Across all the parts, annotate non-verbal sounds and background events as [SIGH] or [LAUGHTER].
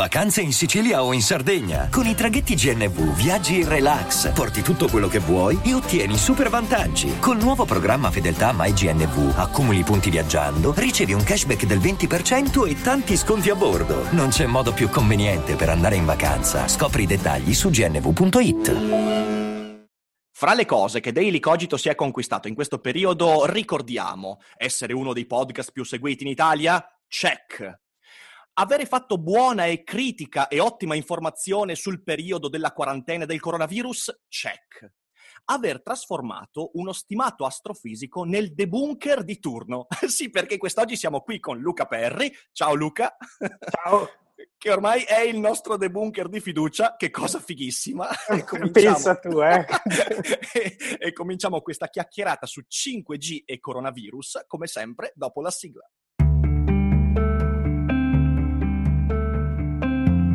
Vacanze in Sicilia o in Sardegna. Con i traghetti GNV viaggi in relax, porti tutto quello che vuoi e ottieni super vantaggi. Col nuovo programma Fedeltà MyGNV accumuli punti viaggiando, ricevi un cashback del 20% e tanti sconti a bordo. Non c'è modo più conveniente per andare in vacanza. Scopri i dettagli su gnv.it. Fra le cose che Daily Cogito si è conquistato in questo periodo, ricordiamo essere uno dei podcast più seguiti in Italia? Check avere fatto buona e critica e ottima informazione sul periodo della quarantena del coronavirus, check. Aver trasformato uno stimato astrofisico nel debunker di turno. [LAUGHS] sì, perché quest'oggi siamo qui con Luca Perri. Ciao Luca. Ciao. [LAUGHS] che ormai è il nostro debunker di fiducia, che cosa fighissima. [LAUGHS] Pensa tu, eh. e, e cominciamo questa chiacchierata su 5G e coronavirus, come sempre, dopo la sigla.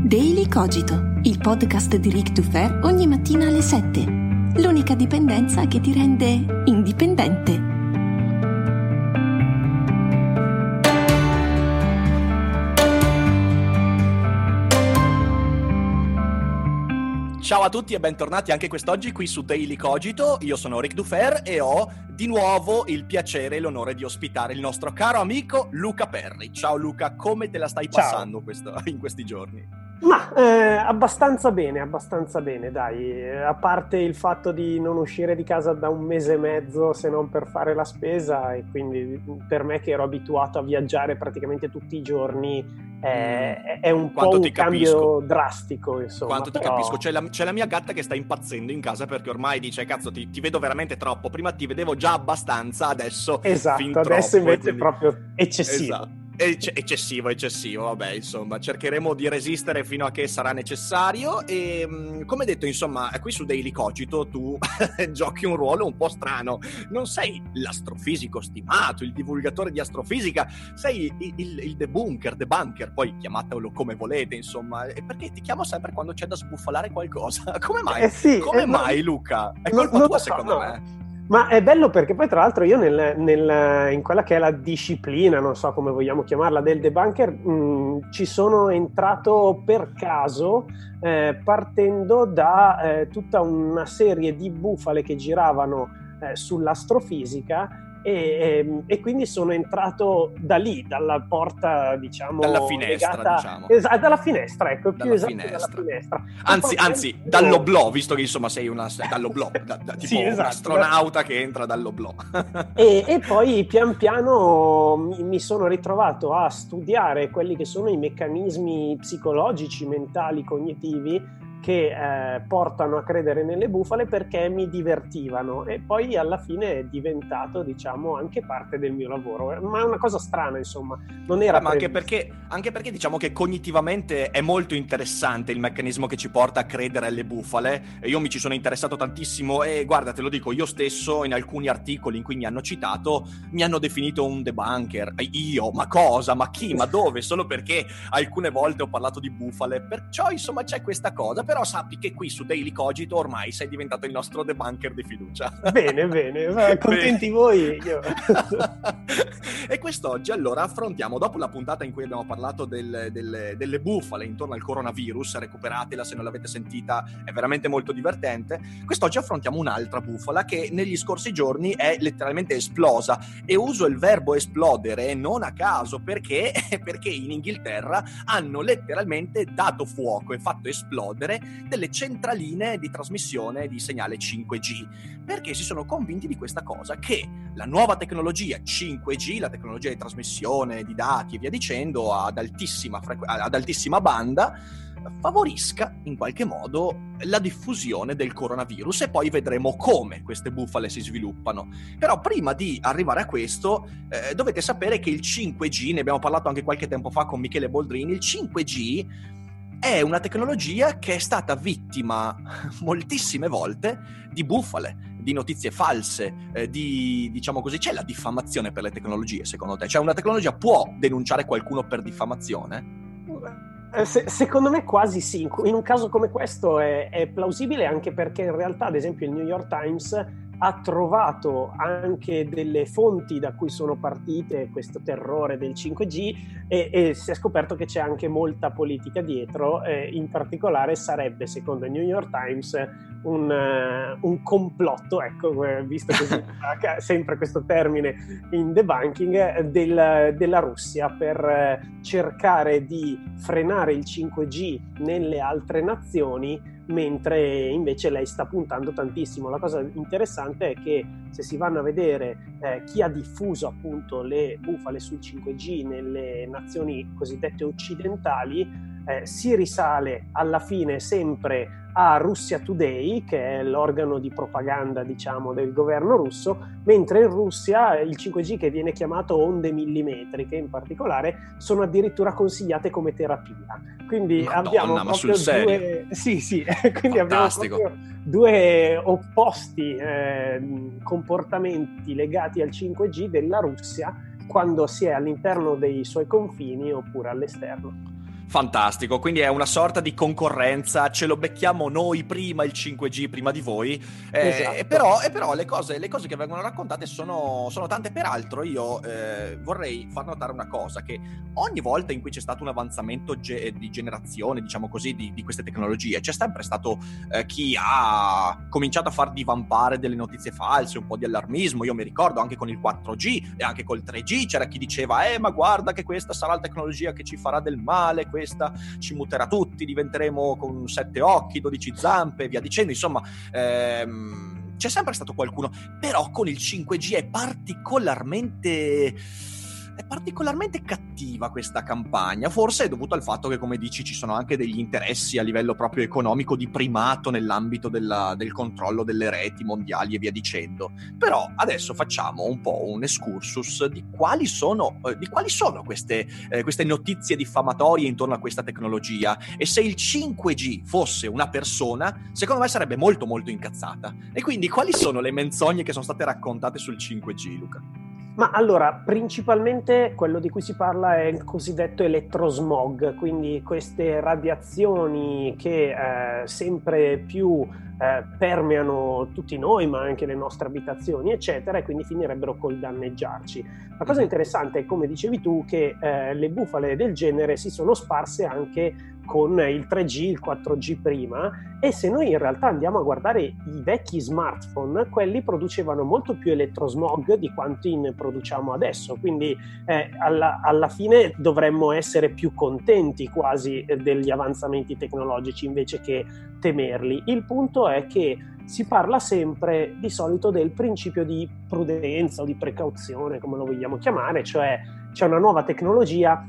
Daily Cogito, il podcast di Rick Dufer ogni mattina alle 7. L'unica dipendenza che ti rende indipendente. Ciao a tutti e bentornati anche quest'oggi qui su Daily Cogito. Io sono Rick Dufer e ho di nuovo il piacere e l'onore di ospitare il nostro caro amico Luca Perri. Ciao Luca, come te la stai passando questo, in questi giorni? Ma eh, abbastanza bene, abbastanza bene, dai. A parte il fatto di non uscire di casa da un mese e mezzo se non per fare la spesa, e quindi per me che ero abituato a viaggiare praticamente tutti i giorni, eh, è un Quanto po' un cambio drastico. Insomma. Quanto ti Però... capisco. C'è la, c'è la, mia gatta che sta impazzendo in casa perché ormai dice: Cazzo, ti, ti vedo veramente troppo. Prima ti vedevo già abbastanza, adesso. Esatto, adesso troppo, invece quindi... è proprio eccessivo. Esatto. Eccessivo, eccessivo, vabbè, insomma, cercheremo di resistere fino a che sarà necessario e mm, come detto, insomma, qui su Daily Cogito tu [LAUGHS] giochi un ruolo un po' strano, non sei l'astrofisico stimato, il divulgatore di astrofisica, sei il, il, il debunker, debunker, poi chiamatelo come volete, insomma, perché ti chiamo sempre quando c'è da sbuffolare qualcosa, [LAUGHS] come mai? Eh sì, come eh, mai Luca? È colpa non, tua so, secondo no. Ma è bello perché poi tra l'altro io nel, nel, in quella che è la disciplina, non so come vogliamo chiamarla, del debunker, mh, mm, ci sono entrato per caso eh, partendo da eh, tutta una serie di bufale che giravano eh, sull'astrofisica e, e, ehm, e, quindi sono entrato da lì, dalla porta, diciamo, dalla finestra, legata... diciamo. Esatto, dalla finestra, ecco, più dalla esatto finestra. dalla finestra. Anzi, anzi, dall'oblò, visto che insomma sei una, dall'oblò, da, da, [LAUGHS] tipo sì, esatto. un astronauta che entra dall'oblò. [LAUGHS] e, e, poi pian piano mi, mi sono ritrovato a studiare quelli che sono i meccanismi psicologici, mentali, cognitivi che eh, portano a credere nelle bufale perché mi divertivano e poi alla fine è diventato diciamo anche parte del mio lavoro. Ma è una cosa strana insomma non era ma anche perché, anche perché, diciamo che cognitivamente è molto interessante il meccanismo che ci porta a credere alle bufale io mi ci sono interessato tantissimo e guarda te lo dico io stesso in alcuni articoli in cui mi hanno citato mi hanno definito un debunker. Io ma cosa? Ma chi? Ma dove? Solo perché alcune volte ho parlato di bufale. Perciò insomma c'è questa cosa però sappi che qui su Daily Cogito ormai sei diventato il nostro debunker di fiducia. Bene, bene, contenti bene. voi. Io. [LAUGHS] e quest'oggi allora affrontiamo, dopo la puntata in cui abbiamo parlato del, del, delle bufale intorno al coronavirus, recuperatela se non l'avete sentita, è veramente molto divertente, quest'oggi affrontiamo un'altra bufala che negli scorsi giorni è letteralmente esplosa e uso il verbo esplodere non a caso perché, [LAUGHS] perché in Inghilterra hanno letteralmente dato fuoco e fatto esplodere delle centraline di trasmissione di segnale 5G, perché si sono convinti di questa cosa, che la nuova tecnologia 5G, la tecnologia di trasmissione di dati e via dicendo ad altissima, frequ- ad altissima banda, favorisca in qualche modo la diffusione del coronavirus e poi vedremo come queste bufale si sviluppano. Però prima di arrivare a questo eh, dovete sapere che il 5G, ne abbiamo parlato anche qualche tempo fa con Michele Boldrini, il 5G è una tecnologia che è stata vittima [LAUGHS] moltissime volte di bufale, di notizie false, eh, di diciamo così, c'è la diffamazione per le tecnologie secondo te? Cioè una tecnologia può denunciare qualcuno per diffamazione? Eh, se, secondo me quasi sì, in un caso come questo è, è, plausibile anche perché in realtà ad esempio il New York Times ha trovato anche delle fonti da cui sono partite questo terrore del 5G e, e si è scoperto che c'è anche molta politica dietro, eh, in particolare sarebbe, secondo il New York Times, un, uh, un complotto, ecco, eh, visto che [LAUGHS] sempre questo termine in debunking, del, della Russia per uh, cercare di frenare il 5G nelle altre nazioni mentre invece lei sta puntando tantissimo. La cosa interessante è che se si vanno a vedere eh, chi ha diffuso appunto le bufale sul 5G nelle nazioni cosiddette occidentali, eh, si risale alla fine sempre a Russia Today, che è l'organo di propaganda, diciamo, del governo russo, mentre in Russia il 5G che viene chiamato onde millimetriche in particolare sono addirittura consigliate come terapia. Quindi Madonna, abbiamo proprio due sì, sì, quindi abbiamo due opposti eh, comportamenti legati al 5G della Russia quando si è all'interno dei suoi confini oppure all'esterno. Fantastico, quindi è una sorta di concorrenza, ce lo becchiamo noi prima il 5G, prima di voi, eh, esatto. e, però, però le, cose, le, cose, che vengono raccontate sono, sono tante, peraltro io eh, vorrei far notare una cosa, che ogni volta in cui c'è stato un avanzamento ge- di generazione, diciamo così, di, di, queste tecnologie, c'è sempre stato eh, chi ha cominciato a far divampare delle notizie false, un po' di allarmismo, io mi ricordo anche con il 4G e anche col 3G c'era chi diceva, eh ma guarda che questa sarà la tecnologia che ci farà del male, questa ci muterà tutti, diventeremo con sette occhi, dodici zampe via dicendo. Insomma, ehm, c'è sempre stato qualcuno, però con il 5G è particolarmente è particolarmente cattiva questa campagna, forse è dovuto al fatto che, come dici, ci sono anche degli interessi a livello proprio economico di primato nell'ambito della, del controllo delle reti mondiali e via dicendo. Però adesso facciamo un po' un excursus di quali sono, eh, di quali sono queste, eh, queste notizie diffamatorie intorno a questa tecnologia e se il 5G fosse una persona, secondo me sarebbe molto molto incazzata. E quindi quali sono le menzogne che sono state raccontate sul 5G, Luca? Ma allora, principalmente quello di cui si parla è il cosiddetto elettrosmog, quindi queste radiazioni che eh, sempre più eh, permeano tutti noi, ma anche le nostre abitazioni, eccetera, e quindi finirebbero col danneggiarci. La cosa mhm. interessante è, come dicevi tu, che eh, le bufale del genere si sono sparse anche con il 3G, il 4G prima e se noi in realtà andiamo a guardare i vecchi smartphone, quelli producevano molto più elettrosmog di quanti ne produciamo adesso, quindi eh, alla, alla, fine dovremmo essere più contenti quasi eh, degli avanzamenti tecnologici invece che temerli. Il punto è che si parla sempre di solito del principio di prudenza o di precauzione, come lo vogliamo chiamare, cioè c'è una nuova tecnologia,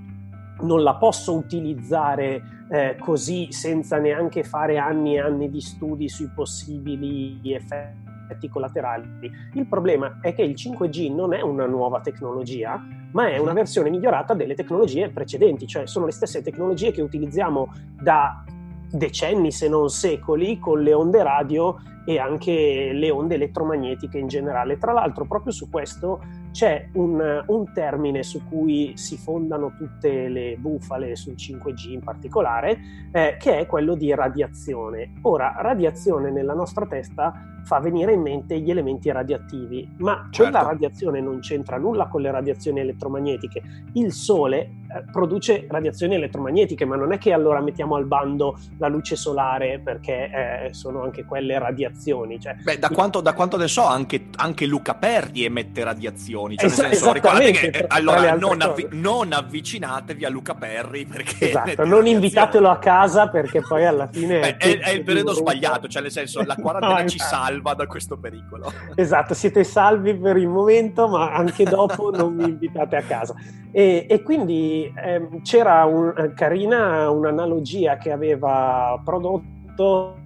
non la posso utilizzare eh, così senza neanche fare anni e anni di studi sui possibili effetti collaterali. Il problema è che il 5G non è una nuova tecnologia, ma è una versione migliorata delle tecnologie precedenti, cioè sono le stesse tecnologie che utilizziamo da decenni se non secoli con le onde radio e anche le onde elettromagnetiche in generale. Tra l'altro proprio su questo c'è un, un, termine su cui si fondano tutte le bufale sul 5G in particolare, eh, che è quello di radiazione. Ora, radiazione nella nostra testa fa venire in mente gli elementi radioattivi, ma certo. quella radiazione non c'entra nulla con le radiazioni elettromagnetiche. Il Sole eh, produce radiazioni elettromagnetiche, ma non è che allora mettiamo al bando la luce solare perché eh, sono anche quelle radiazioni. Cioè, Beh, da quanto, da quanto ne so, anche, anche Luca Perdi emette radiazioni. Cioè, es- nel senso, ricordate che eh, allora non, avvi- non, avvicinatevi a Luca Perry perché esatto, non invitatelo a casa perché poi alla fine Beh, è, è, il periodo sbagliato, cioè nel senso la [LAUGHS] quarantena no, ci salva da questo pericolo. Esatto, siete salvi per il momento, ma anche dopo [LAUGHS] non mi invitate a casa. E, e quindi ehm, c'era un, eh, carina un'analogia che aveva prodotto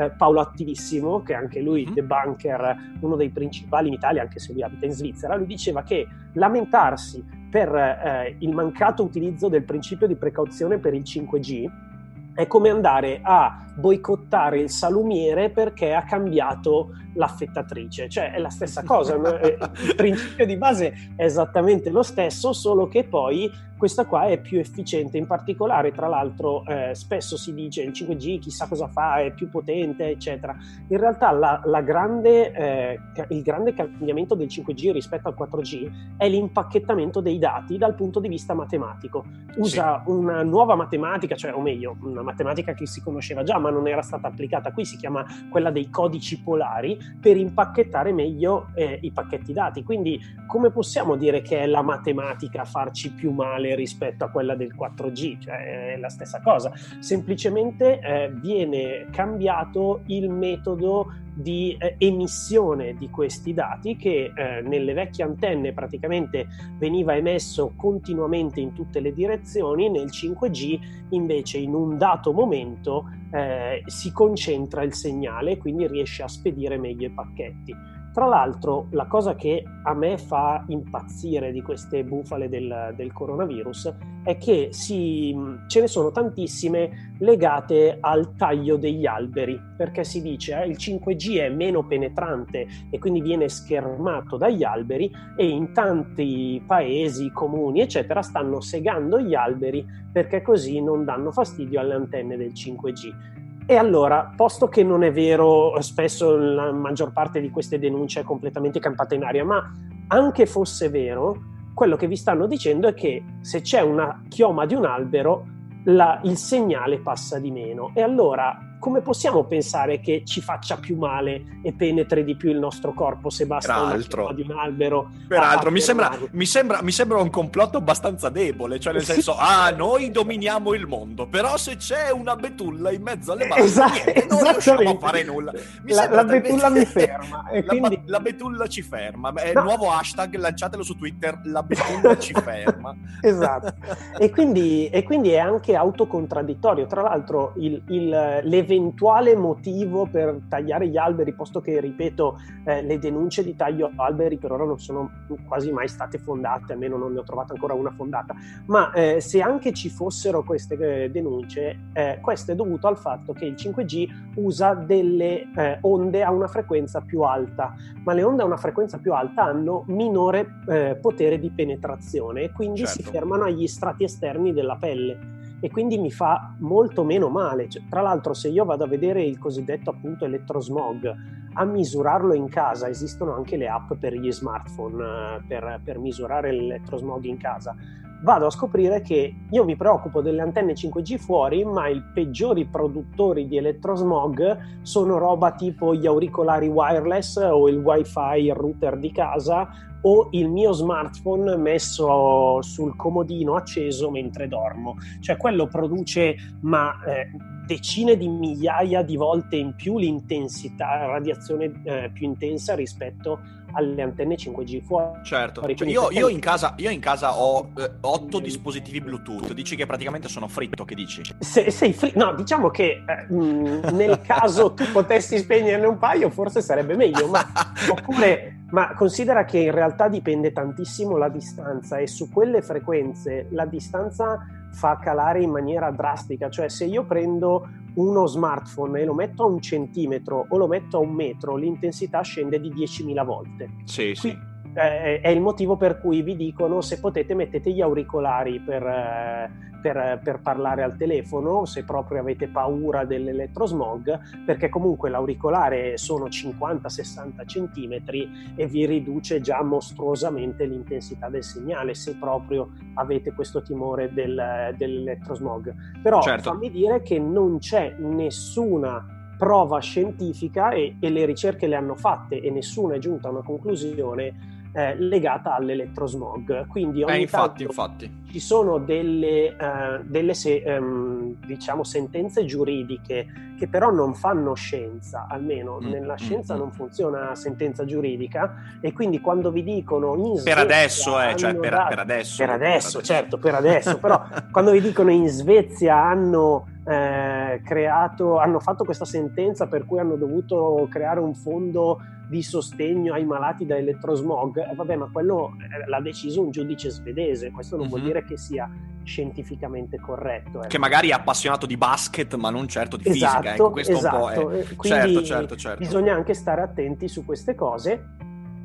eh, Paolo Attivissimo, che anche lui mm-hmm. debunker, uno dei principali in Italia, anche se lui abita in Svizzera, lui diceva che lamentarsi per eh, il mancato utilizzo del principio di precauzione per il 5G è come andare a boicottare il salumiere perché ha cambiato l'affettatrice, cioè è la stessa cosa, il [LAUGHS] principio di base è esattamente lo stesso, solo che poi questa qua è più efficiente, in particolare tra l'altro eh, spesso si dice il 5G chissà cosa fa, è più potente, eccetera. In realtà la, la grande, eh, il grande cambiamento del 5G rispetto al 4G è l'impacchettamento dei dati dal punto di vista matematico. Usa sì. una nuova matematica, cioè o meglio, una matematica che si conosceva già ma non era stata applicata qui, si chiama quella dei codici polari, per impacchettare meglio eh, i pacchetti dati. Quindi come possiamo dire che è la matematica a farci più male rispetto a quella del 4G? Cioè, è la stessa cosa, semplicemente eh, viene cambiato il metodo di eh, emissione di questi dati che eh, nelle vecchie antenne praticamente veniva emesso continuamente in tutte le direzioni, nel 5G invece in un dato momento eh, si concentra il segnale e quindi riesce a spedire meglio i pacchetti. Tra l'altro, la cosa che a me fa impazzire di queste bufale del, del coronavirus è che si, ce ne sono tantissime legate al taglio degli alberi, perché si dice eh, il 5G è meno penetrante e quindi viene schermato dagli alberi e in tanti paesi, comuni, eccetera, stanno segando gli alberi perché così non danno fastidio alle antenne del 5G. E allora, posto che non è vero, spesso la maggior parte di queste denunce è completamente campata in aria, ma anche fosse vero, quello che vi stanno dicendo è che se c'è una chioma di un albero, la, il segnale passa di meno. E allora come possiamo pensare che ci faccia più male e penetri di più il nostro corpo se basta Peraltro. una di un albero? Peraltro, mi sembra, mi, sembra, mi sembra, un complotto abbastanza debole, cioè nel senso, ah, noi dominiamo il mondo, però se c'è una betulla in mezzo alle mani, esatto, niente, non riusciamo a fare nulla. Mi la, la betulla mi ferma. [LAUGHS] La, quindi... la, betulla ci ferma. È no. il nuovo hashtag, lanciatelo su Twitter, la betulla ci ferma. [LAUGHS] esatto. E quindi, e quindi, è anche autocontradittorio. Tra l'altro, il, il, le eventuale motivo per tagliare gli alberi, posto che, ripeto, eh, le denunce di taglio alberi per ora non sono quasi mai state fondate, almeno non ne ho trovata ancora una fondata, ma eh, se anche ci fossero queste eh, denunce, eh, questo è dovuto al fatto che il 5G usa delle eh, onde a una frequenza più alta, ma le onde a una frequenza più alta hanno minore potere di penetrazione e quindi certo. si fermano agli strati esterni della pelle e quindi mi fa molto meno male. Cioè, tra l'altro, se io vado a vedere il cosiddetto appunto elettrosmog, a misurarlo in casa esistono anche le app per gli smartphone eh, per, per misurare l'elettrosmog in casa vado a scoprire che io mi preoccupo delle antenne 5G fuori, ma i peggiori produttori di elettrosmog sono roba tipo gli auricolari wireless o il wifi, router di casa o il mio smartphone messo sul comodino acceso mentre dormo. Cioè quello produce ma eh, decine di migliaia di volte in più l'intensità, la radiazione eh, più intensa rispetto alle antenne 5G fuori. Certo, cioè io, io, in casa, io, in casa, ho eh, otto dispositivi Bluetooth, dici che praticamente sono fritto, che dici? Se, sei fritto, no, diciamo che eh, mh, nel caso tu potessi spegnerne un paio forse sarebbe meglio, ma [LAUGHS] oppure ma considera che in realtà dipende tantissimo la distanza e su quelle frequenze la distanza fa calare in maniera drastica, cioè se io prendo uno smartphone e lo metto a un centimetro o lo metto a un metro, l'intensità scende di 10.000 volte. Sì, Qui, sì. Eh, è il motivo per cui vi dicono se potete mettete gli auricolari per, eh, per, per, parlare al telefono se proprio avete paura dell'elettrosmog perché comunque l'auricolare sono 50-60 centimetri e vi riduce già mostruosamente l'intensità del segnale se proprio avete questo timore del, dell'elettrosmog però certo. fammi dire che non c'è nessuna prova scientifica e, e le ricerche le hanno fatte e nessuno è giunta a una conclusione eh, legata all'elettrosmog. Quindi ogni eh, infatti, infatti. ci sono delle, eh, delle se, um, diciamo, sentenze giuridiche che però non fanno scienza, almeno mm, nella mm, scienza mm, non funziona sentenza giuridica e quindi quando vi dicono in Svezia... Per adesso, eh, cioè per, dato, per, adesso. Per adesso, per certo, per adesso, però [LAUGHS] quando vi dicono in Svezia hanno... Eh, creato, hanno fatto questa sentenza per cui hanno dovuto creare un fondo di sostegno ai malati da elettrosmog, eh, vabbè, ma quello eh, l'ha deciso un giudice svedese, questo non mm-hmm. vuol mhm. dire che sia scientificamente corretto. Eh. Che magari è appassionato di basket, ma non certo di esatto, fisica. Ecco, questo esatto. un po' è... Quindi certo, certo, certo. Bisogna anche stare attenti su queste cose,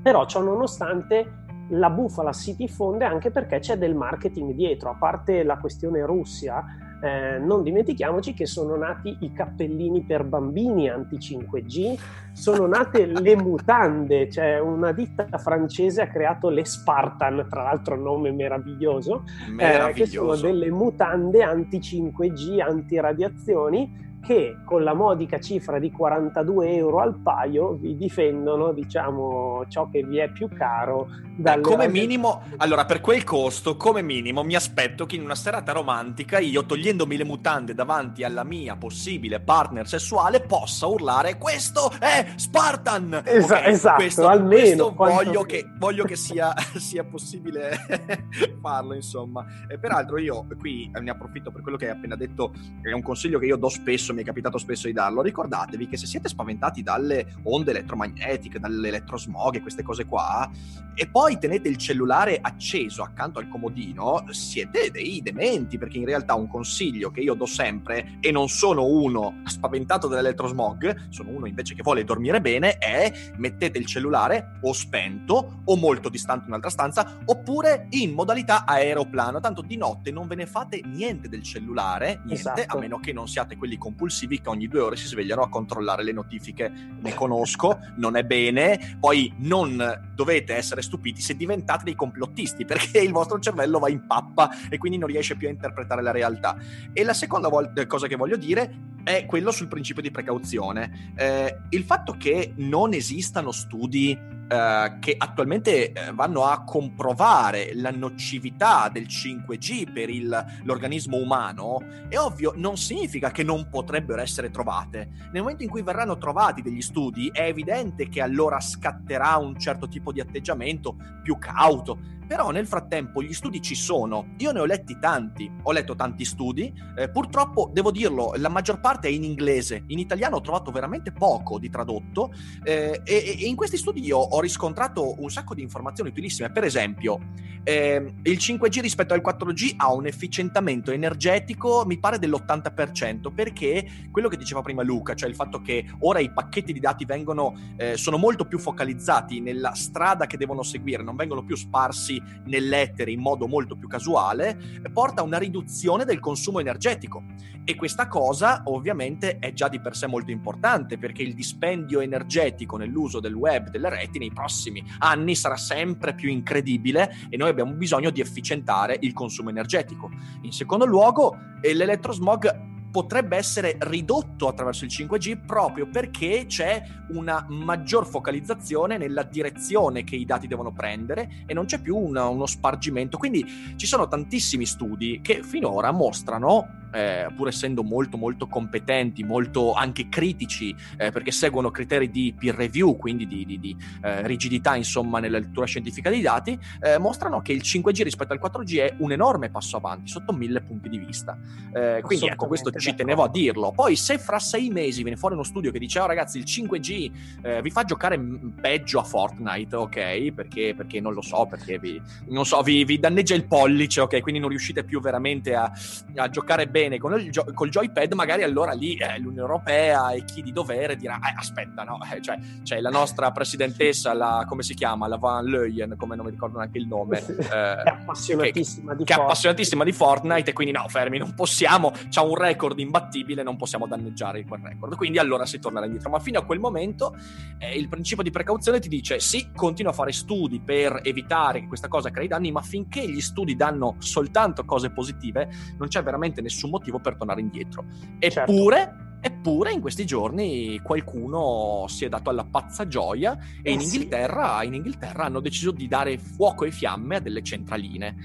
però ciò nonostante la bufala si diffonde anche perché c'è del marketing dietro, a parte la questione Russia, eh, non dimentichiamoci che sono nati i cappellini per bambini anti-5G, sono nate le mutande, cioè una ditta francese ha creato le Spartan, tra l'altro nome meraviglioso, meraviglioso. Eh, che sono delle mutande anti-5G, anti-radiazioni, che con la modica cifra di 42 euro al paio vi difendono, diciamo, ciò che vi è più caro. Dalle come minimo, allora per quel costo, come minimo mi aspetto che in una serata romantica io, togliendomi le mutande davanti alla mia possibile partner sessuale, possa urlare questo è Spartan! Esa- okay, esatto, questo, almeno. Questo voglio, che, voglio che sia, [LAUGHS] sia possibile [LAUGHS] farlo, insomma. E peraltro io qui ne approfitto per quello che hai appena detto, è un consiglio che io do spesso mi è capitato spesso di darlo, ricordatevi che se siete spaventati dalle onde elettromagnetiche, dall'elettrosmog e queste cose qua, e poi tenete il cellulare acceso accanto al comodino, siete dei dementi, perché in realtà un consiglio che io do sempre, e non sono uno spaventato dall'elettrosmog, sono uno invece che vuole dormire bene, è mettete il cellulare o spento o molto distante in un'altra stanza, oppure in modalità aeroplano, tanto di notte non ve ne fate niente del cellulare, niente, esatto. a meno che non siate quelli compulsivi compulsivi che ogni due ore si svegliano a controllare le notifiche. Ne conosco, non è bene. Poi non dovete essere stupiti se diventate dei complottisti, perché il vostro cervello va in pappa e quindi non riesce più a interpretare la realtà. E la seconda vol- cosa che voglio dire è quello sul principio di precauzione. Eh, il fatto che non esistano studi Uh, che attualmente uh, vanno a comprovare la nocività del 5G per il, l'organismo umano, è ovvio, non significa che non potrebbero essere trovate. Nel momento in cui verranno trovati degli studi, è evidente che allora scatterà un certo tipo di atteggiamento più cauto però nel frattempo gli studi ci sono, io ne ho letti tanti, ho letto tanti studi, eh, purtroppo devo dirlo, la maggior parte è in inglese, in italiano ho trovato veramente poco di tradotto. Eh, e, e, in questi studi io ho riscontrato un sacco di informazioni utilissime, per esempio eh, il 5G rispetto al 4G ha un efficientamento energetico mi pare dell'80% perché quello che diceva prima Luca, cioè il fatto che ora i pacchetti di dati vengono, eh, sono molto più focalizzati nella strada che devono seguire, non vengono più sparsi nell'etere in modo molto più casuale, porta a una riduzione del consumo energetico. E questa cosa ovviamente è già di per sé molto importante perché il dispendio energetico nell'uso del web, delle reti, nei prossimi anni sarà sempre più incredibile e noi abbiamo bisogno di efficientare il consumo energetico. In secondo luogo, l'elettrosmog potrebbe essere ridotto attraverso il 5G proprio perché c'è una maggior focalizzazione nella direzione che i dati devono prendere e non c'è più una, uno spargimento. Quindi ci sono tantissimi studi che finora mostrano eh, pur essendo molto molto competenti, molto anche critici, eh, perché seguono criteri di peer review, quindi di, di, di eh, rigidità insomma nella lettura scientifica dei dati, eh, mostrano che il 5G rispetto al 4G è un enorme passo avanti sotto mille punti di vista. Eh, quindi ecco, questo ci tenevo a dirlo. Poi se fra sei mesi viene fuori uno studio che dice, oh ragazzi, il 5G eh, vi fa giocare peggio a Fortnite, ok? Perché, perché non lo so, perché vi, non so, vi, vi danneggia il pollice, ok? Quindi non riuscite più veramente a, a giocare bene bene con il gio- col joypad, magari allora lì eh, l'Unione Europea e chi di dovere dirà: eh, aspetta, no, eh, cioè, c'è la nostra presidentessa, la, come si chiama? La Van Leyen, come non mi ricordo neanche il nome, eh, è appassionatissima che, di che è appassionatissima di Fortnite, e quindi no, fermi, non possiamo, c'ha un record imbattibile, non possiamo danneggiare quel record. Quindi allora si tornerà indietro. Ma fino a quel momento eh, il principio di precauzione ti dice: sì, continua a fare studi per evitare che questa cosa crei danni, ma finché gli studi danno soltanto cose positive, non c'è veramente nessun motivo per tornare indietro. Eppure, certo. eppure in questi giorni qualcuno si è dato alla pazza gioia e eh in, Inghilterra, in Inghilterra hanno deciso di dare fuoco e fiamme a delle centraline.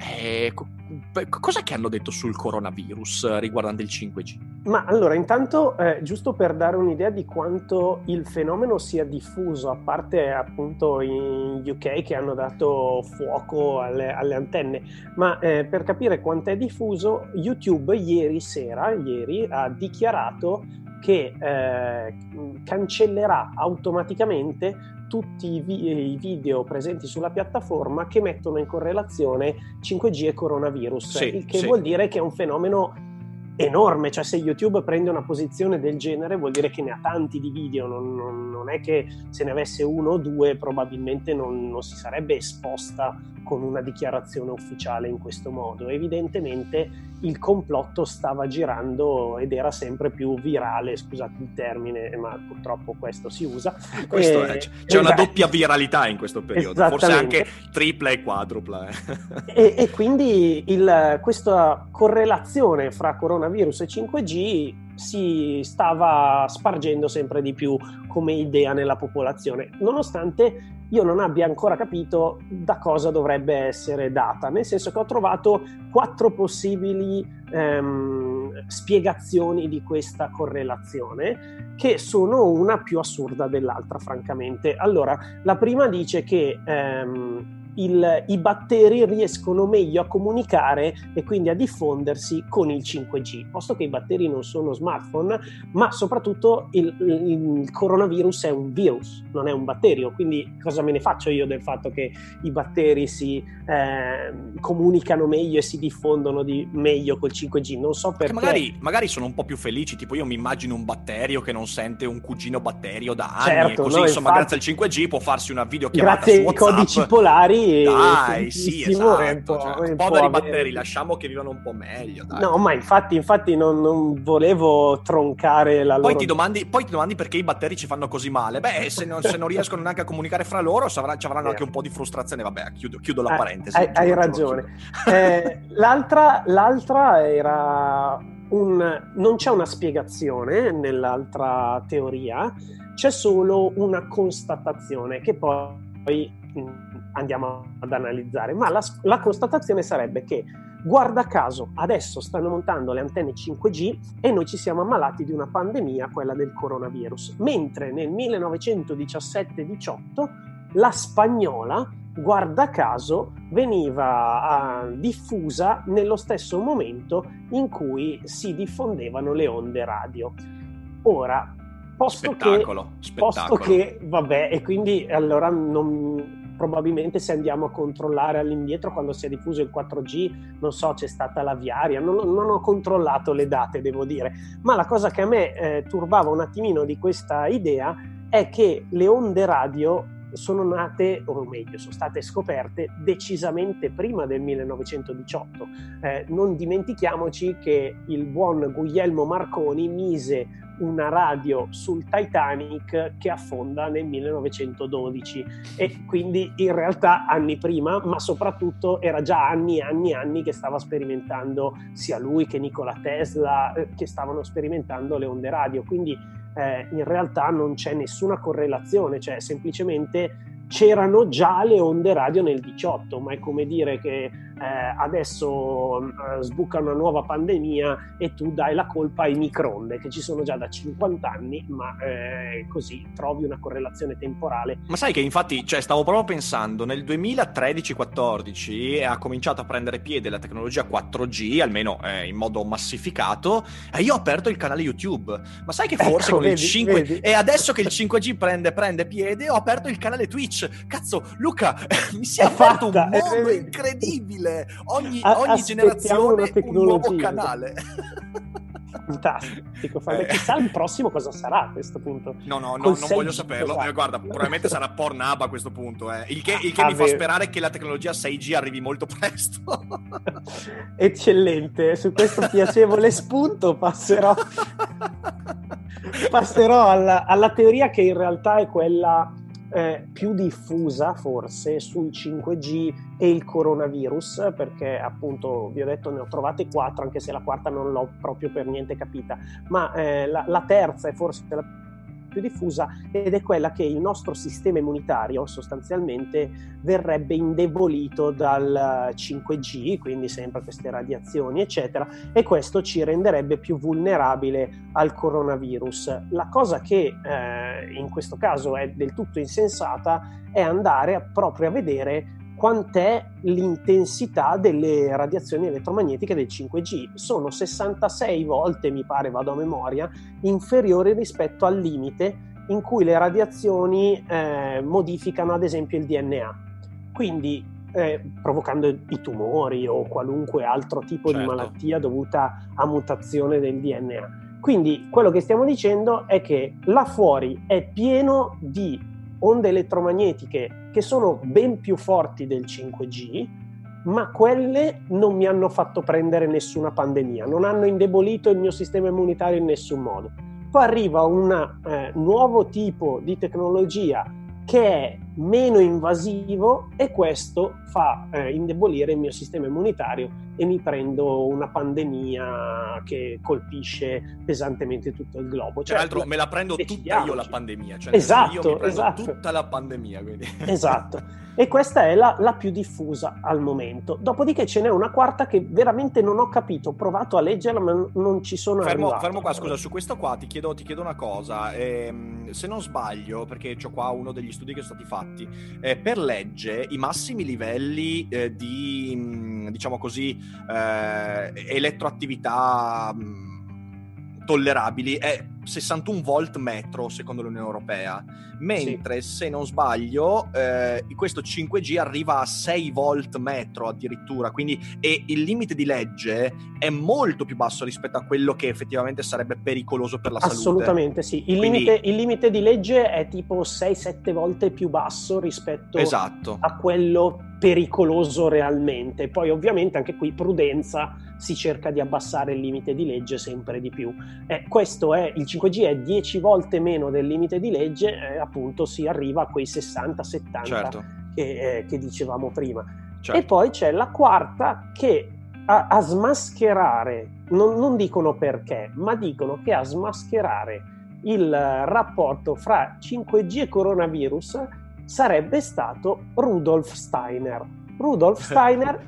Eh, Cos'è che hanno detto sul coronavirus eh, riguardante il 5G? Ma allora, intanto, eh, giusto per dare un'idea di quanto il fenomeno sia diffuso, a parte appunto in UK che hanno dato fuoco alle, alle antenne, ma eh, per capire quanto è diffuso, YouTube ieri sera, ieri, ha dichiarato che eh, cancellerà automaticamente tutti i, vi- i, video presenti sulla piattaforma che mettono in correlazione 5G e coronavirus, sì, il che sì. vuol dire che è un fenomeno enorme, cioè se YouTube prende una posizione del genere vuol dire che ne ha tanti di video, non, non, non è che se ne avesse uno o due probabilmente non, non, si sarebbe esposta con una dichiarazione ufficiale in questo modo. Evidentemente il complotto stava girando ed era sempre più virale, scusate il termine, ma purtroppo questo si usa. Questo e, è, c'è una doppia viralità in questo periodo, forse anche tripla e quadrupla. Eh. E, e, quindi il, questa correlazione fra coronavirus e 5G si stava spargendo sempre di più come idea nella popolazione, nonostante io non abbia ancora capito da cosa dovrebbe essere data, nel senso che ho trovato quattro possibili ehm, spiegazioni di questa correlazione che sono una più assurda dell'altra, francamente. Allora, la prima dice che ehm, il, i batteri riescono meglio a comunicare e quindi a diffondersi con il 5G, posto che i batteri non sono smartphone, ma soprattutto il, il, coronavirus è un virus, non è un batterio, quindi cosa me ne faccio io del fatto che i batteri si eh, comunicano meglio e si diffondono di, meglio col 5G? Non so perché. Magari, magari, sono un po' più felici, tipo io mi immagino un batterio che non sente un cugino batterio da anni certo, e così no, insomma infatti, grazie al 5G può farsi una videochiamata grazie ai codici polari dai, sì, esatto. Un po', cioè, un poveri batteri, lasciamo che vivano un po' meglio. Dai. No, ma infatti, infatti non, non, volevo troncare la poi loro... Ti domandi, poi ti domandi perché i batteri ci fanno così male. Beh, se non, se non riescono neanche a comunicare fra loro, ci avranno yeah. anche un po' di frustrazione. Vabbè, chiudo, chiudo la parentesi. Hai, hai ragione. Eh, [LAUGHS] l'altra, l'altra era un... Non c'è una spiegazione nell'altra teoria, c'è solo una constatazione che poi andiamo ad analizzare, ma la, la constatazione sarebbe che guarda caso adesso stanno montando le antenne 5G e noi ci siamo ammalati di una pandemia, quella del coronavirus, mentre nel 1917-18 la spagnola, guarda caso, veniva uh, diffusa nello stesso momento in cui si diffondevano le onde radio. Ora, posto, spettacolo, che, spettacolo. posto che, vabbè, e quindi allora non, probabilmente se andiamo a controllare all'indietro quando si è diffuso il 4G, non so, c'è stata la viaria, non, non ho controllato le date, devo dire, ma la cosa che a me eh, turbava un attimino di questa idea è che le onde radio sono nate, o meglio, sono state scoperte decisamente prima del 1918. Eh, non dimentichiamoci che il buon Guglielmo Marconi mise una radio sul Titanic che affonda nel 1912 e quindi in realtà anni prima, ma soprattutto era già anni e anni e anni che stava sperimentando sia lui che Nikola Tesla eh, che stavano sperimentando le onde radio, quindi eh, in realtà non c'è nessuna correlazione, cioè semplicemente c'erano già le onde radio nel 18, ma è come dire che eh, adesso eh, sbuca una nuova pandemia e tu dai la colpa ai microonde che ci sono già da 50 anni, ma eh, così trovi una correlazione temporale. Ma sai che infatti, cioè, stavo proprio pensando, nel 2013-14 ha cominciato a prendere piede la tecnologia 4G, almeno eh, in modo massificato, e io ho aperto il canale YouTube. Ma sai che forse ecco, con vedi, il 5 vedi. e adesso che il 5G prende, prende piede, ho aperto il canale Twitch Cazzo, Luca, [LAUGHS] mi si è aperto un mondo è incredibile. Ogni, ogni generazione un nuovo canale. Fantastico, [LAUGHS] eh. chissà il prossimo cosa sarà a questo punto. No, no, no non voglio saperlo. Esatto. Eh, guarda, probabilmente sarà Pornhub a questo punto. Eh. Il che, il che ah, mi fa sperare che la tecnologia 6G arrivi molto presto. [LAUGHS] Eccellente, su questo piacevole spunto passerò, [LAUGHS] passerò alla, alla teoria che in realtà è quella eh, più diffusa forse sul 5G e il coronavirus, perché appunto vi ho detto ne ho trovate quattro, anche se la quarta non l'ho proprio per niente capita, ma eh, la, la terza è forse la più diffusa ed è quella che il nostro sistema immunitario sostanzialmente verrebbe indebolito dal 5G, quindi sempre queste radiazioni, eccetera, e questo ci renderebbe più vulnerabile al coronavirus. La cosa che eh, in questo caso è del tutto insensata è andare proprio a vedere quant'è l'intensità delle radiazioni elettromagnetiche del 5G. Sono 66 volte, mi pare, vado a memoria, inferiori rispetto al limite in cui le radiazioni eh, modificano ad esempio il DNA. Quindi eh, provocando i tumori o qualunque altro tipo certo. di malattia dovuta a mutazione del DNA. Quindi quello che stiamo dicendo è che là fuori è pieno di onde elettromagnetiche che sono ben più forti del 5G, ma quelle non mi hanno fatto prendere nessuna pandemia, non hanno indebolito il mio sistema immunitario in nessun modo. Poi arriva un eh, nuovo tipo di tecnologia che è meno invasivo e questo fa eh, indebolire il mio sistema immunitario e mi prendo una pandemia che colpisce pesantemente tutto il globo. Cioè, Tra l'altro me la prendo tutta io la pandemia, cioè esatto, esatto. tutta la pandemia. Quindi. [LAUGHS] Esatto. E questa è la, la, più diffusa al momento. Dopodiché ce n'è una quarta che veramente non ho capito. Ho provato a leggerla, ma non ci sono fermo, arrivato. Fermo qua, scusa, su questo qua ti chiedo, ti chiedo una cosa. Eh, se non sbaglio, perché ho qua uno degli studi che sono stati fatti, eh, per legge i massimi livelli eh, di, mm, diciamo così, eh, elettroattività mm, tollerabili è 61 volt metro secondo l'Unione Europea, mentre sì. se non sbaglio eh, questo 5G arriva a 6 volt metro addirittura, quindi e il limite di legge è molto più basso rispetto a quello che effettivamente sarebbe pericoloso per la salute. Assolutamente sì, il, quindi... limite, il limite, di legge è tipo 6-7 volte più basso rispetto esatto. a quello pericoloso realmente. Poi ovviamente anche qui prudenza, si cerca di abbassare il limite di legge sempre di più. Eh, questo è il 5G è 10 volte meno del limite di legge, eh, appunto si arriva a quei 60-70 certo. che, eh, che, dicevamo prima. Certo. E poi c'è la quarta che a, a smascherare, non, non dicono perché, ma dicono che a smascherare il rapporto fra 5G e coronavirus sarebbe stato Rudolf Steiner. Rudolf [LAUGHS] Steiner,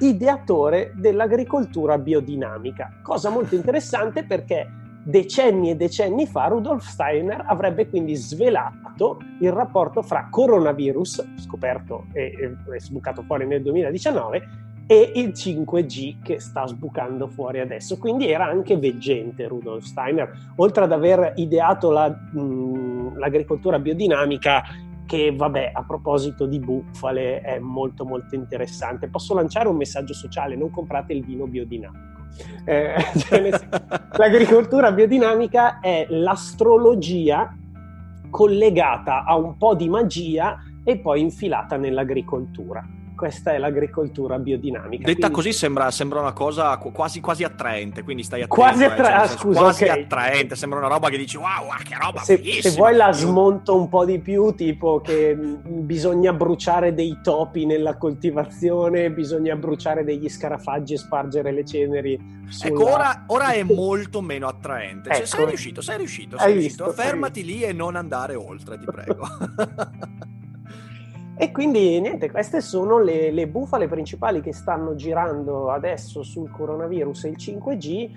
ideatore dell'agricoltura biodinamica. Cosa molto interessante perché decenni e decenni fa Rudolf Steiner avrebbe quindi svelato il rapporto fra coronavirus, scoperto e, e sbucato fuori nel 2019, e il 5G che sta sbucando fuori adesso. Quindi era anche veggente Rudolf Steiner, oltre ad aver ideato la, mh, l'agricoltura biodinamica che vabbè a proposito di bufale è molto molto interessante. Posso lanciare un messaggio sociale, non comprate il vino biodinamico. Eh, [LAUGHS] cioè l'agricoltura biodinamica è l'astrologia collegata a un po' di magia e poi infilata nell'agricoltura questa è l'agricoltura biodinamica. Detta quindi... così sembra, sembra, una cosa quasi, quasi, attraente, quindi stai attento. Quasi, attra- eh, ah, scusa, quasi okay. attraente, sembra una roba che dici wow, che roba se, se vuoi la smonto un po' di più, tipo che bisogna bruciare dei topi nella coltivazione, bisogna bruciare degli scarafaggi e spargere le ceneri. Sulla... Ecco, ora, ora, è [LAUGHS] molto meno attraente. Cioè, ecco. sei riuscito, sei riuscito, sei riuscito. Visto, Fermati lì e non andare oltre, ti prego. [LAUGHS] [LAUGHS] E quindi niente, queste sono le, le, bufale principali che stanno girando adesso sul coronavirus e il 5G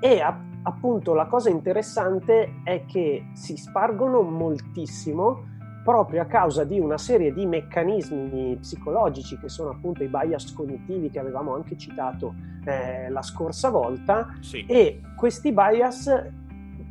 e a, appunto la cosa interessante è che si spargono moltissimo proprio a causa di una serie di meccanismi psicologici che sono appunto i bias cognitivi che avevamo anche citato eh, la scorsa volta sì. e questi bias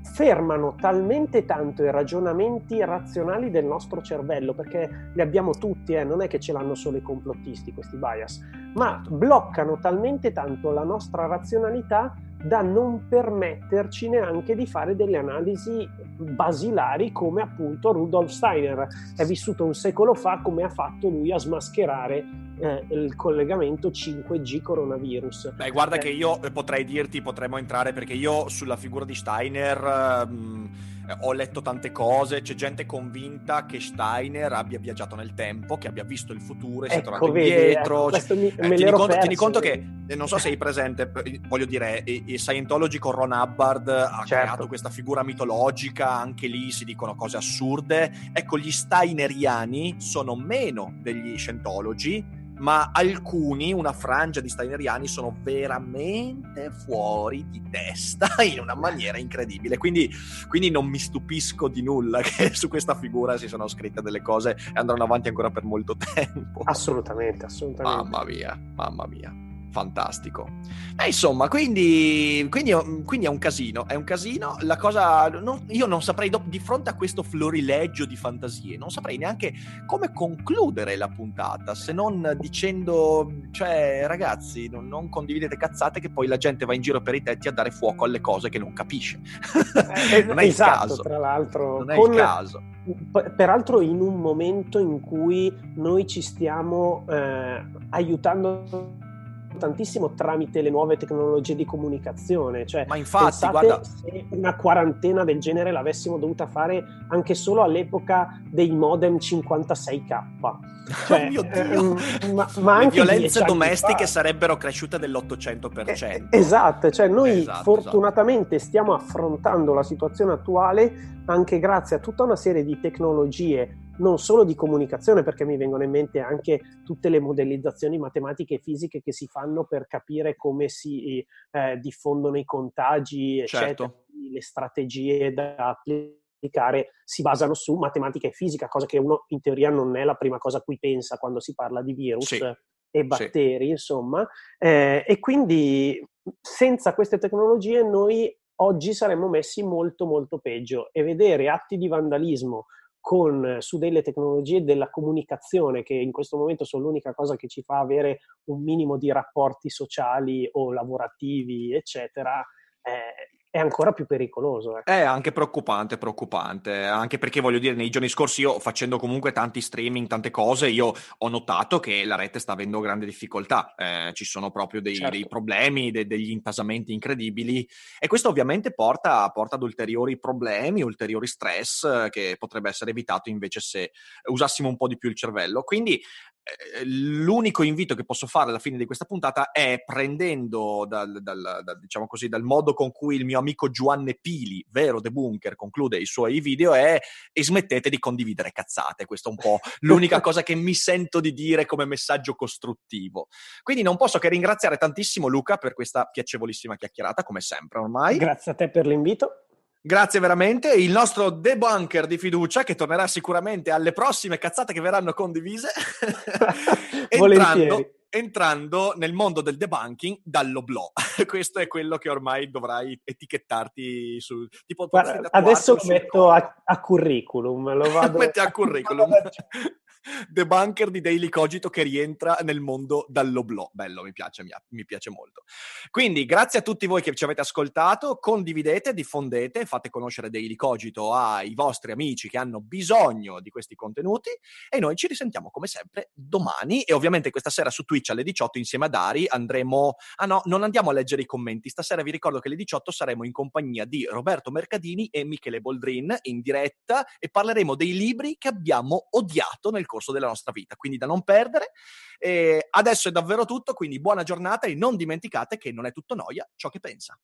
fermano talmente tanto i ragionamenti razionali del nostro cervello, perché li abbiamo tutti, eh, non è che ce l'hanno solo i complottisti questi bias, ma bloccano talmente tanto la nostra razionalità da non permetterci neanche di fare delle analisi basilari come appunto Rudolf Steiner è vissuto un secolo fa come ha fatto lui a smascherare eh, il collegamento 5G coronavirus. Beh, guarda eh. che io potrei dirti, potremmo entrare perché io sulla figura di Steiner mh, eh, ho letto tante cose, c'è gente convinta che Steiner abbia viaggiato nel tempo, che abbia visto il futuro e ecco, sia tornato vedi, indietro. Ecco, mi, eh, tieni, conto, tieni, conto, che, eh, non so se sei presente, voglio dire, i, Scientology con Ron Hubbard ha certo. creato questa figura mitologica, anche lì si dicono cose assurde. Ecco, gli Steineriani sono meno degli Scientology ma alcuni, una frangia di steineriani, sono veramente fuori di testa [LAUGHS] in una maniera incredibile. Quindi, quindi, non mi stupisco di nulla [LAUGHS] che su questa figura si sono scritte delle cose e andranno avanti ancora per molto [LAUGHS] tempo. Assolutamente, assolutamente. Mamma mia, mamma mia. Fantastico. E insomma, quindi, quindi, quindi, è un casino, è un casino. La cosa, non, io non saprei, di fronte a questo florileggio di fantasie, non saprei neanche come concludere la puntata, se non dicendo, cioè, ragazzi, non, non condividete cazzate che poi la gente va in giro per i tetti a dare fuoco alle cose che non capisce. Eh, [LAUGHS] non è esatto, il caso. tra l'altro. Non è con... il caso peraltro in un momento in cui noi ci stiamo eh, aiutando tantissimo tramite le nuove tecnologie di comunicazione. Cioè, Ma infatti, guarda... se una quarantena del genere l'avessimo dovuta fare anche solo all'epoca dei modem 56k. [LAUGHS] Cioè, oh mio Dio! Ehm, ma, ma Le violenze domestiche sarebbero cresciute dell'800%. Eh, esatto, cioè noi esatto, fortunatamente esatto. stiamo affrontando la situazione attuale anche grazie a tutta una serie di tecnologie non solo di comunicazione, perché mi vengono in mente anche tutte le modellizzazioni matematiche e fisiche che si fanno per capire come si eh, diffondono i contagi, eccetera, certo. le strategie da applicare si basano su matematica e fisica, cosa che uno in teoria non è la prima cosa a cui pensa quando si parla di virus. Sì. E batteri, sì. insomma, eh, e quindi senza queste tecnologie noi oggi saremmo messi molto molto peggio e vedere atti di vandalismo con, su delle tecnologie della comunicazione che in questo momento sono l'unica cosa che ci fa avere un minimo di rapporti sociali o lavorativi, eccetera, eh, è ancora più pericoloso. Eh. È anche preoccupante, preoccupante, anche perché voglio dire, nei giorni scorsi io facendo comunque tanti streaming, tante cose, io ho notato che la rete sta avendo grande difficoltà, eh, ci sono proprio dei, certo. dei problemi, de, degli intasamenti incredibili e questo ovviamente porta, porta, ad ulteriori problemi, ulteriori stress eh, che potrebbe essere evitato invece se usassimo un po' di più il cervello. Quindi l'unico invito che posso fare alla fine di questa puntata è prendendo dal, dal, dal, diciamo così, dal modo con cui il mio amico Giovanni Pili, vero debunker, conclude i suoi video è e smettete di condividere cazzate. Questa è un po' [LAUGHS] l'unica cosa che mi sento di dire come messaggio costruttivo. Quindi non posso che ringraziare tantissimo Luca per questa piacevolissima chiacchierata, come sempre ormai. Grazie a te per l'invito. Grazie veramente. Il nostro debunker di fiducia, che tornerà sicuramente alle prossime cazzate che verranno condivise, [LAUGHS] entrando, entrando, nel mondo del debunking dall'oblò. [LAUGHS] Questo è quello che ormai dovrai etichettarti su. Tipo, Guarda, adesso lo metto a, a, curriculum. Lo vado... [LAUGHS] Metti a curriculum. Debunker di Daily Cogito che rientra nel mondo dall'oblò. Bello, mi piace, mi, piace molto. Quindi, grazie a tutti voi che ci avete ascoltato, condividete, diffondete, fate conoscere Daily Cogito ai vostri amici che hanno bisogno di questi contenuti e noi ci risentiamo come sempre domani e ovviamente questa sera su Twitch alle 18 insieme a Dari andremo... Ah no, non andiamo a leggere i commenti, stasera vi ricordo che alle 18 saremo in compagnia di Roberto Mercadini e Michele Boldrin in diretta e parleremo dei libri che abbiamo odiato nel corso della nostra vita, quindi da non perdere. E adesso è davvero tutto, quindi buona giornata e non dimenticate che non è tutto noia ciò che pensa.